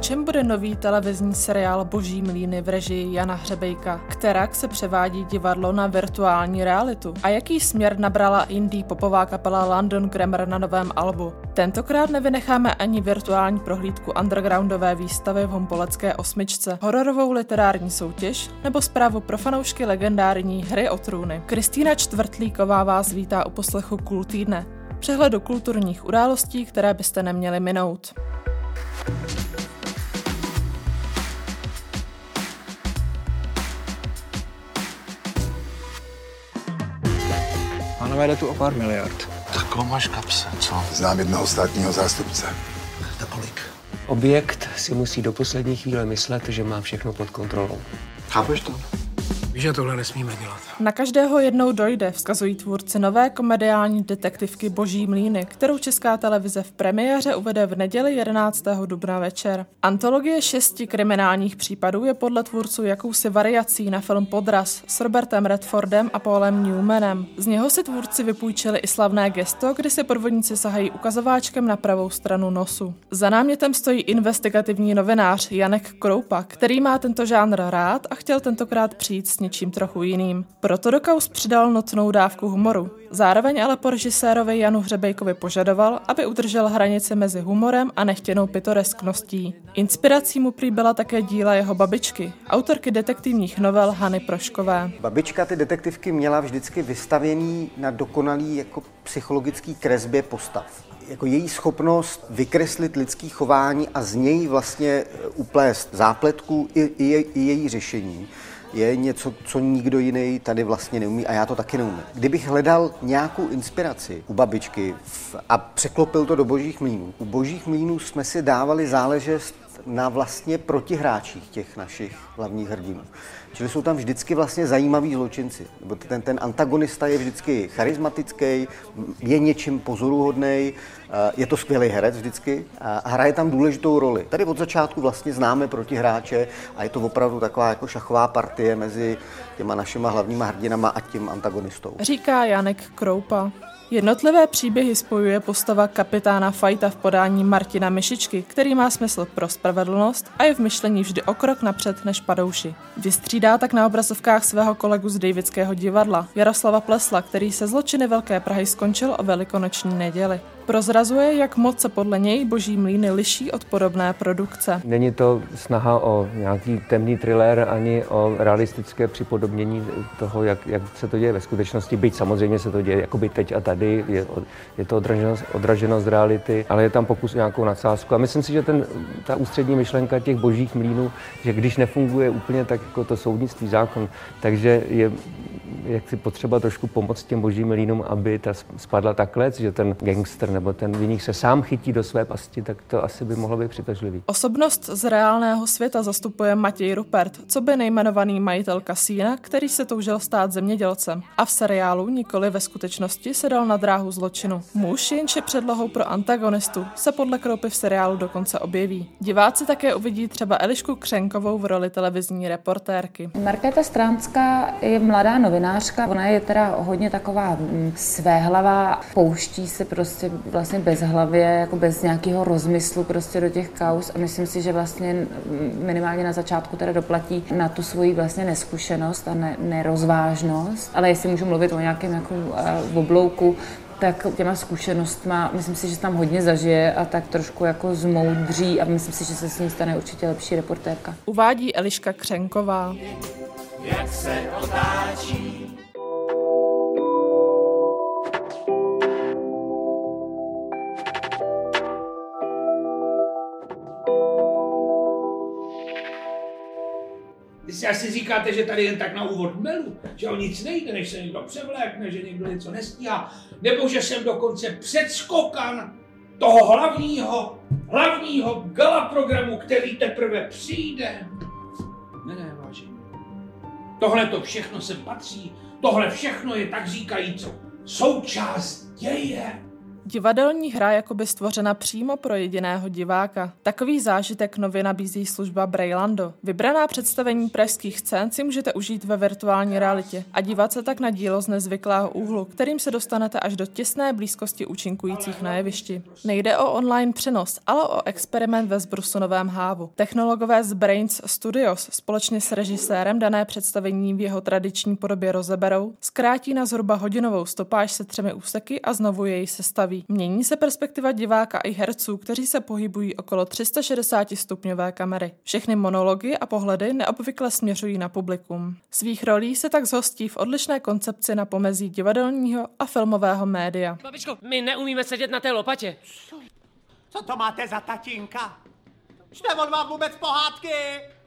Čem bude nový televizní seriál Boží mlíny v režii Jana Hřebejka, která se převádí divadlo na virtuální realitu? A jaký směr nabrala indie popová kapela London Grammar na novém albu? Tentokrát nevynecháme ani virtuální prohlídku undergroundové výstavy v Hompolecké osmičce, hororovou literární soutěž nebo zprávu pro fanoušky legendární hry o trůny. Kristýna Čtvrtlíková vás vítá u poslechu Kul týdne, přehledu kulturních událostí, které byste neměli minout. Jde tu o pár miliard. Tak koho máš kapse, co? Znám jednoho státního zástupce. Na kolik? Objekt si musí do poslední chvíle myslet, že má všechno pod kontrolou. Chápeš to? Víš, že tohle nesmíme dělat. Na každého jednou dojde, vzkazují tvůrci nové komediální detektivky Boží mlíny, kterou česká televize v premiéře uvede v neděli 11. dubna večer. Antologie šesti kriminálních případů je podle tvůrců jakousi variací na film Podraz s Robertem Redfordem a Paulem Newmanem. Z něho si tvůrci vypůjčili i slavné gesto, kdy se podvodníci sahají ukazováčkem na pravou stranu nosu. Za námětem stojí investigativní novinář Janek Kroupa, který má tento žánr rád a chtěl tentokrát přijít s něčím trochu jiným. Proto do kaus přidal notnou dávku humoru. Zároveň ale po režisérovi Janu Hřebejkovi požadoval, aby udržel hranice mezi humorem a nechtěnou pitoreskností. Inspirací mu prý byla také díla jeho babičky, autorky detektivních novel Hany Proškové. Babička ty detektivky měla vždycky vystavěný na dokonalý jako psychologický kresbě postav jako její schopnost vykreslit lidský chování a z něj vlastně uplést zápletku i, i, i její řešení je něco, co nikdo jiný tady vlastně neumí a já to taky neumím. Kdybych hledal nějakou inspiraci u babičky a překlopil to do božích mlínů, u božích mlínů jsme si dávali záležet na vlastně protihráčích těch našich hlavních hrdinů. Čili jsou tam vždycky vlastně zajímaví zločinci. Ten, ten antagonista je vždycky charismatický, je něčím pozoruhodný, eh, je to skvělý herec vždycky a hraje tam důležitou roli. Tady od začátku vlastně známe protihráče a je to opravdu taková jako šachová partie mezi těma našima hlavníma hrdinama a tím antagonistou. Říká Janek Kroupa. Jednotlivé příběhy spojuje postava kapitána Fajta v podání Martina Myšičky, který má smysl pro spravedlnost a je v myšlení vždy o krok napřed než padouši. Vystřídá tak na obrazovkách svého kolegu z Davidského divadla, Jaroslava Plesla, který se zločiny Velké Prahy skončil o velikonoční neděli. Prozrazuje, jak moc se podle něj Boží mlýny liší od podobné produkce. Není to snaha o nějaký temný thriller ani o realistické připodobnění toho, jak, jak se to děje ve skutečnosti, byť samozřejmě se to děje jakoby teď a tady, je, je to odraženo, odraženo z reality, ale je tam pokus o nějakou nadsázku. A myslím si, že ten, ta ústřední myšlenka těch božích mlínů, že když nefunguje úplně tak jako to soudnictví zákon, takže je jak si potřeba trošku pomoct těm božím línům, aby ta spadla takhle, že ten gangster nebo ten viník se sám chytí do své pasti, tak to asi by mohlo být přitažlivý. Osobnost z reálného světa zastupuje Matěj Rupert, co by nejmenovaný majitel kasína, který se toužil stát zemědělcem. A v seriálu, nikoli ve skutečnosti, se dal na dráhu zločinu. Muž, jenž je předlohou pro antagonistu, se podle Kroupy v seriálu dokonce objeví. Diváci také uvidí třeba Elišku Křenkovou v roli televizní reportérky. Markéta Stránská je mladá novinářka, ona je teda hodně taková mm, svéhlavá, pouští se prostě vlastně bez hlavě, jako bez nějakého rozmyslu prostě do těch kaus a myslím si, že vlastně minimálně na začátku teda doplatí na tu svoji vlastně neskušenost a ne, nerozvážnost, ale jestli můžu mluvit o nějakém jako uh, oblouku, tak těma zkušenostma, myslím si, že se tam hodně zažije a tak trošku jako zmoudří a myslím si, že se s ní stane určitě lepší reportérka. Uvádí Eliška Křenková. Jak se otáčí si asi říkáte, že tady jen tak na úvod melu, že o nic nejde, než se někdo převlékne, že někdo něco nestíhá, nebo že jsem dokonce předskokan toho hlavního, hlavního gala programu, který teprve přijde. Ne, ne, vážení. Tohle to všechno se patří, tohle všechno je tak říkajíc součást děje. Divadelní hra jako by stvořena přímo pro jediného diváka. Takový zážitek nově nabízí služba Brailando. Vybraná představení pražských scén si můžete užít ve virtuální realitě a dívat se tak na dílo z nezvyklého úhlu, kterým se dostanete až do těsné blízkosti účinkujících na jevišti. Nejde o online přenos, ale o experiment ve Zbrusunovém hávu. Technologové z Brains Studios společně s režisérem dané představení v jeho tradiční podobě rozeberou, zkrátí na zhruba hodinovou stopáž se třemi úseky a znovu jej sestaví. Mění se perspektiva diváka i herců, kteří se pohybují okolo 360 stupňové kamery. Všechny monology a pohledy neobvykle směřují na publikum. Svých rolí se tak zhostí v odlišné koncepci na pomezí divadelního a filmového média. Babičko, my neumíme sedět na té lopatě. Co to máte za tatínka? Čte on vám vůbec pohádky?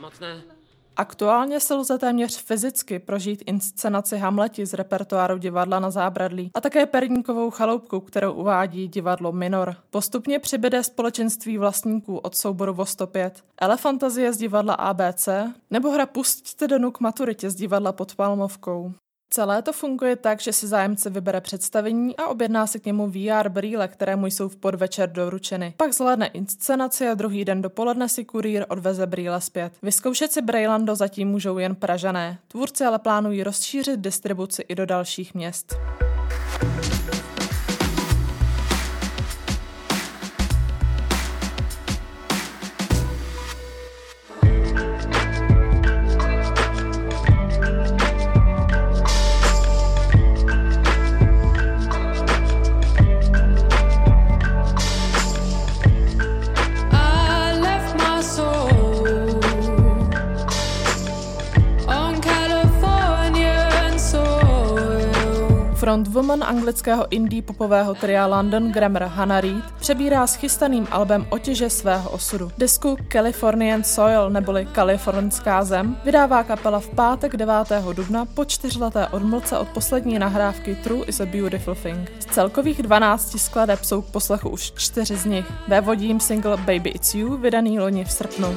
Moc ne. Aktuálně se lze téměř fyzicky prožít inscenaci Hamleti z repertoáru divadla na zábradlí a také Perníkovou chaloupku, kterou uvádí divadlo Minor. Postupně přibyde společenství vlastníků od souboru Vo 105, Elefantazie z divadla ABC nebo hra Pustíte do nuk maturitě z divadla pod Palmovkou. Celé to funguje tak, že si zájemce vybere představení a objedná si k němu VR brýle, které mu jsou v podvečer doručeny. Pak zhlédne inscenaci a druhý den dopoledne si kurýr odveze brýle zpět. Vyzkoušet si Brailando zatím můžou jen Pražané. Tvůrci ale plánují rozšířit distribuci i do dalších měst. Frontwoman anglického indie popového tria London Grammar Hannah Reid přebírá s chystaným albem otěže svého osudu. Disku Californian Soil neboli Kalifornská zem vydává kapela v pátek 9. dubna po čtyřleté odmlce od poslední nahrávky True is a Beautiful Thing. Z celkových 12 skladeb jsou k poslechu už čtyři z nich. Vévodím single Baby It's You vydaný loni v srpnu.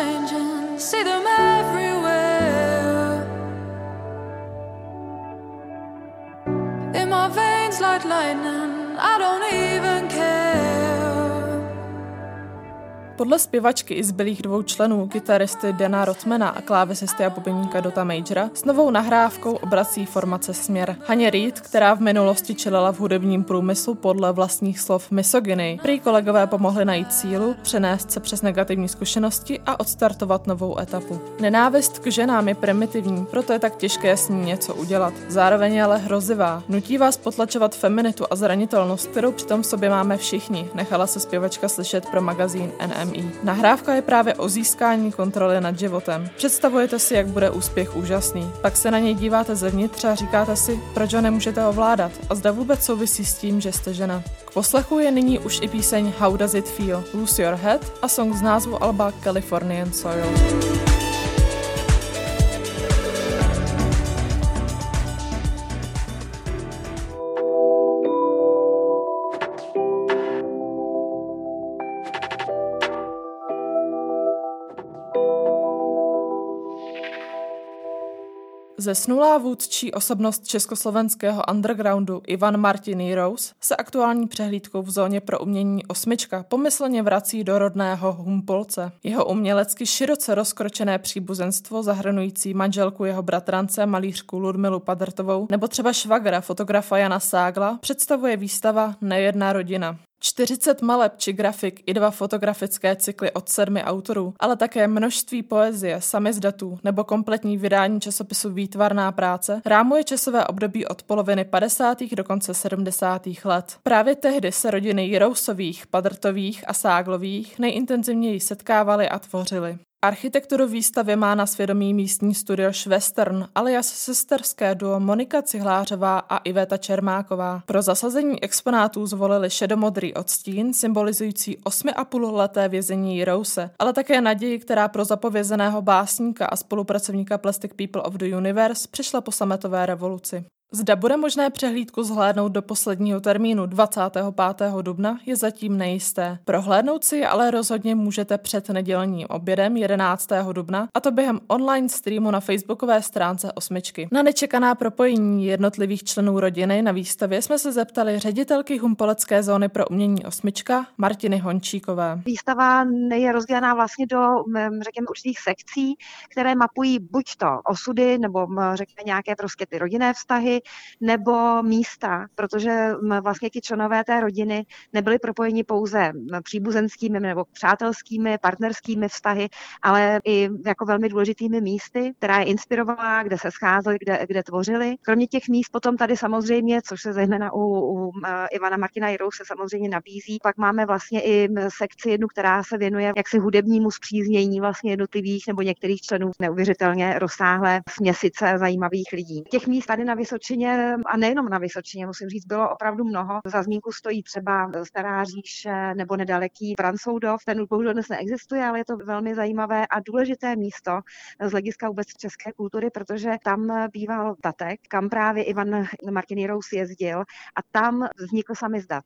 Changing, see them everywhere. In my veins like lightning, I don't even Podle zpěvačky i zbylých dvou členů, kytaristy Dana Rotmana a klávesisty a bubeníka Dota Majora, s novou nahrávkou obrací formace Směr. Haně Reed, která v minulosti čelila v hudebním průmyslu podle vlastních slov misogyny, prý kolegové pomohli najít sílu, přenést se přes negativní zkušenosti a odstartovat novou etapu. Nenávist k ženám je primitivní, proto je tak těžké s ní něco udělat. Zároveň je ale hrozivá. Nutí vás potlačovat feminitu a zranitelnost, kterou přitom v sobě máme všichni, nechala se zpěvačka slyšet pro magazín NM. MI. Nahrávka je právě o získání kontroly nad životem. Představujete si, jak bude úspěch úžasný. Pak se na něj díváte zevnitř a říkáte si, proč ho nemůžete ovládat a zda vůbec souvisí s tím, že jste žena. K poslechu je nyní už i píseň How Does It Feel, Lose Your Head a song z názvu alba Californian Soil. Zesnulá vůdčí osobnost československého undergroundu Ivan Martin Rose se aktuální přehlídkou v zóně pro umění osmička pomyslně vrací do rodného Humpolce. Jeho umělecky široce rozkročené příbuzenstvo zahrnující manželku jeho bratrance malířku Ludmilu Padrtovou nebo třeba švagra fotografa Jana Ságla představuje výstava Nejedná rodina. 40 maleb či grafik i dva fotografické cykly od sedmi autorů, ale také množství poezie, samizdatů nebo kompletní vydání časopisu Výtvarná práce rámuje časové období od poloviny 50. do konce 70. let. Právě tehdy se rodiny Jirousových, Padrtových a Ságlových nejintenzivněji setkávaly a tvořily. Architekturu výstavy má na svědomí místní studio Švestern, alias sesterské duo Monika Cihlářová a Iveta Čermáková. Pro zasazení exponátů zvolili šedomodrý odstín, symbolizující 8,5 leté vězení Jirouse, ale také naději, která pro zapovězeného básníka a spolupracovníka Plastic People of the Universe přišla po sametové revoluci. Zda bude možné přehlídku zhlédnout do posledního termínu 25. dubna je zatím nejisté. Prohlédnout si ale rozhodně můžete před nedělním obědem 11. dubna a to během online streamu na facebookové stránce Osmičky. Na nečekaná propojení jednotlivých členů rodiny na výstavě jsme se zeptali ředitelky Humpolecké zóny pro umění Osmička Martiny Hončíkové. Výstava je rozdělená vlastně do, řekněme, určitých sekcí, které mapují buď to osudy nebo řekněme nějaké prostě ty rodinné vztahy, nebo místa, protože vlastně ti členové té rodiny nebyli propojeni pouze příbuzenskými nebo přátelskými, partnerskými vztahy, ale i jako velmi důležitými místy, která je inspirovala, kde se scházeli, kde, kde tvořili. Kromě těch míst potom tady samozřejmě, což se zejména u, u Ivana Martina Jirou se samozřejmě nabízí, pak máme vlastně i sekci jednu, která se věnuje jaksi hudebnímu zpříznění vlastně jednotlivých nebo některých členů neuvěřitelně rozsáhlé směsice zajímavých lidí. Těch míst tady na Vysočině Vysočině a nejenom na Vysočině, musím říct, bylo opravdu mnoho. Za zmínku stojí třeba Stará říše nebo nedaleký Francoudov. Ten bohužel dnes neexistuje, ale je to velmi zajímavé a důležité místo z hlediska vůbec české kultury, protože tam býval Tatek, kam právě Ivan Martin Rous jezdil a tam vznikl samizdat,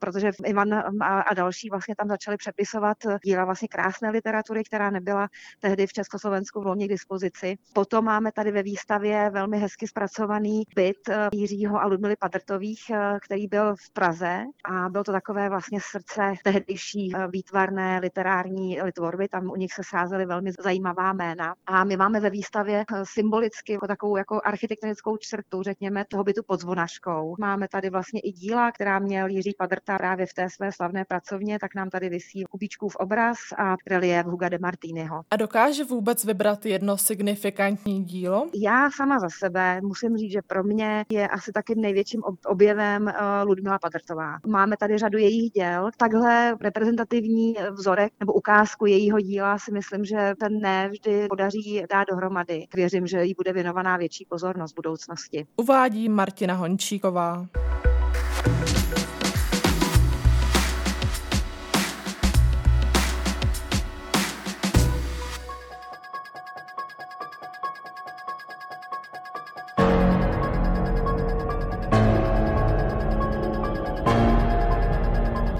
protože Ivan a další vlastně tam začali přepisovat díla vlastně krásné literatury, která nebyla tehdy v Československu volně k dispozici. Potom máme tady ve výstavě velmi hezky zpracovaný byt eh, Jiřího a Ludmily Padrtových, eh, který byl v Praze a bylo to takové vlastně srdce tehdejší eh, výtvarné literární tvorby. Tam u nich se sázely velmi zajímavá jména. A my máme ve výstavě symbolicky jako takovou jako architektonickou črtu, řekněme, toho bytu pod zvonaškou. Máme tady vlastně i díla, která měl Jiří Padrta právě v té své slavné pracovně, tak nám tady vysí Kubíčkův obraz a relief Huga de Martiniho. A dokáže vůbec vybrat jedno signifikantní dílo? Já sama za sebe musím říct, že pro mě je asi taky největším objevem eh, Ludmila Padrtová. Máme tady řadu jejich děl. Takhle reprezentativní vzorek nebo ukázku jejího díla si myslím, že ten ne vždy podaří dát dohromady. Věřím, že jí bude věnovaná větší pozornost v budoucnosti. Uvádí Martina Hončíková.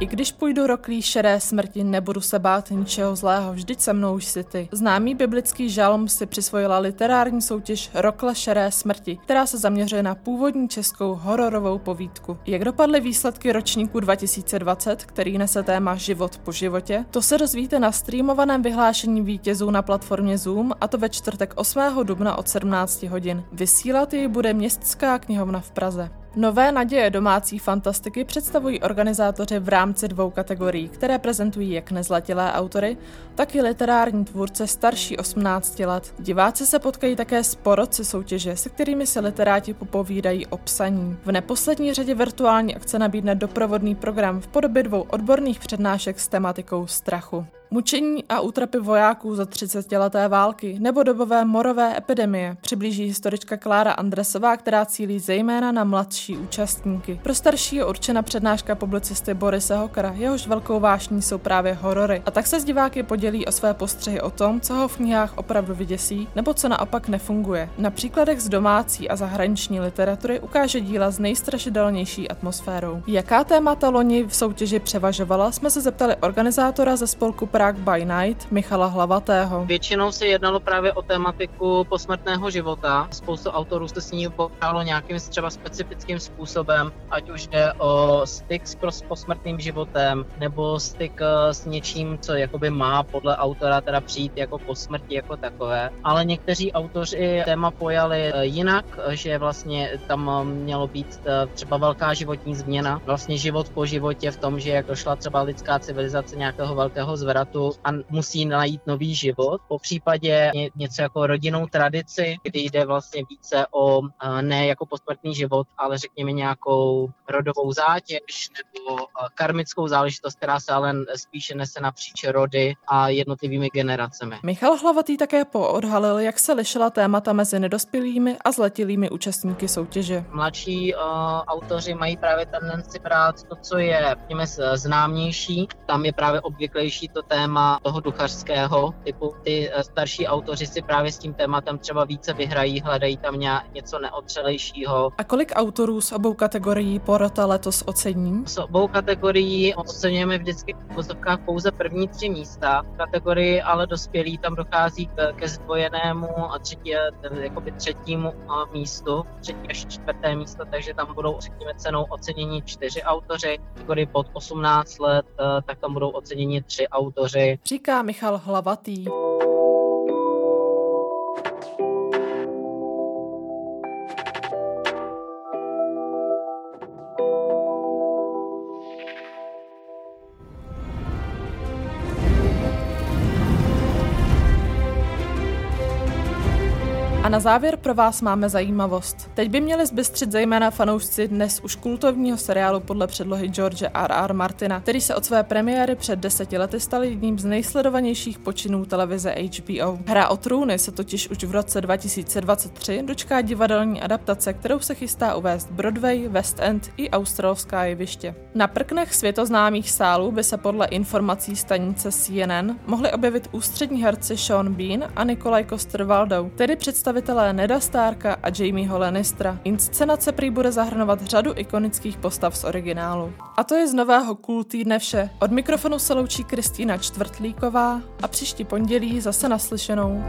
I když půjdu roklí šedé smrti, nebudu se bát ničeho zlého, vždyť se mnou už si ty. Známý biblický žalm si přisvojila literární soutěž Rokle šedé smrti, která se zaměřuje na původní českou hororovou povídku. Jak dopadly výsledky ročníku 2020, který nese téma Život po životě, to se dozvíte na streamovaném vyhlášení vítězů na platformě Zoom, a to ve čtvrtek 8. dubna od 17 hodin. Vysílat jej bude Městská knihovna v Praze. Nové naděje domácí fantastiky představují organizátoři v rámci dvou kategorií, které prezentují jak nezlatilé autory, tak i literární tvůrce starší 18 let. Diváci se potkají také s porodci soutěže, se kterými se literáti popovídají o psaní. V neposlední řadě virtuální akce nabídne doprovodný program v podobě dvou odborných přednášek s tematikou strachu. Mučení a útrapy vojáků za 30 leté války nebo dobové morové epidemie přiblíží historička Klára Andresová, která cílí zejména na mladší účastníky. Pro starší je určena přednáška publicisty Borise Hokera, jehož velkou vášní jsou právě horory. A tak se s diváky podělí o své postřehy o tom, co ho v knihách opravdu vyděsí, nebo co naopak nefunguje. Na příkladech z domácí a zahraniční literatury ukáže díla s nejstrašidelnější atmosférou. Jaká témata loni v soutěži převažovala, jsme se zeptali organizátora ze spolku Prague by Night Michala Hlavatého. Většinou se jednalo právě o tématiku posmrtného života. Spoustu autorů se s ní popřálo nějakým třeba specifickým způsobem, ať už jde o styk s posmrtným životem, nebo styk eh, s něčím, co jakoby má podle autora teda přijít jako po smrti jako takové. Ale někteří autoři téma pojali eh, jinak, že vlastně tam eh, mělo být třeba velká životní změna, vlastně život po životě v tom, že jak došla třeba lidská civilizace nějakého velkého zvratu, státu a musí najít nový život. Po případě něco jako rodinnou tradici, kdy jde vlastně více o ne jako posmrtný život, ale řekněme nějakou rodovou zátěž nebo karmickou záležitost, která se ale spíše nese napříč rody a jednotlivými generacemi. Michal Hlavatý také poodhalil, jak se lišila témata mezi nedospělými a zletilými účastníky soutěže. Mladší uh, autoři mají právě tendenci brát to, co je řekněme, známější. Tam je právě obvyklejší to téma téma toho duchařského typu. Ty eh, starší autoři si právě s tím tématem třeba více vyhrají, hledají tam něco neotřelejšího. A kolik autorů z obou kategorií porota letos ocení? Z obou kategorií oceňujeme vždycky v vozovkách pouze první tři místa. V kategorii ale dospělí tam dochází ke zdvojenému a třetí, jakoby třetímu místu, třetí až čtvrté místo, takže tam budou řekněme cenou ocenění čtyři autoři. V kategorii pod 18 let, eh, tak tam budou oceněni tři autoři. Říká Michal Hlavatý. Na závěr pro vás máme zajímavost. Teď by měli zbystřit zejména fanoušci dnes už kultovního seriálu podle předlohy George R. R. Martina, který se od své premiéry před deseti lety stal jedním z nejsledovanějších počinů televize HBO. Hra o trůny se totiž už v roce 2023 dočká divadelní adaptace, kterou se chystá uvést Broadway, West End i australská jeviště. Na prknech světoznámých sálů by se podle informací stanice CNN mohli objevit ústřední herci Sean Bean a Nikolaj Coster-Waldau, tedy představ představitelé Neda Starka a Jamieho Lannistera. Inscenace prý bude zahrnovat řadu ikonických postav z originálu. A to je z nového Cool týdne vše. Od mikrofonu se loučí Kristýna Čtvrtlíková a příští pondělí zase naslyšenou.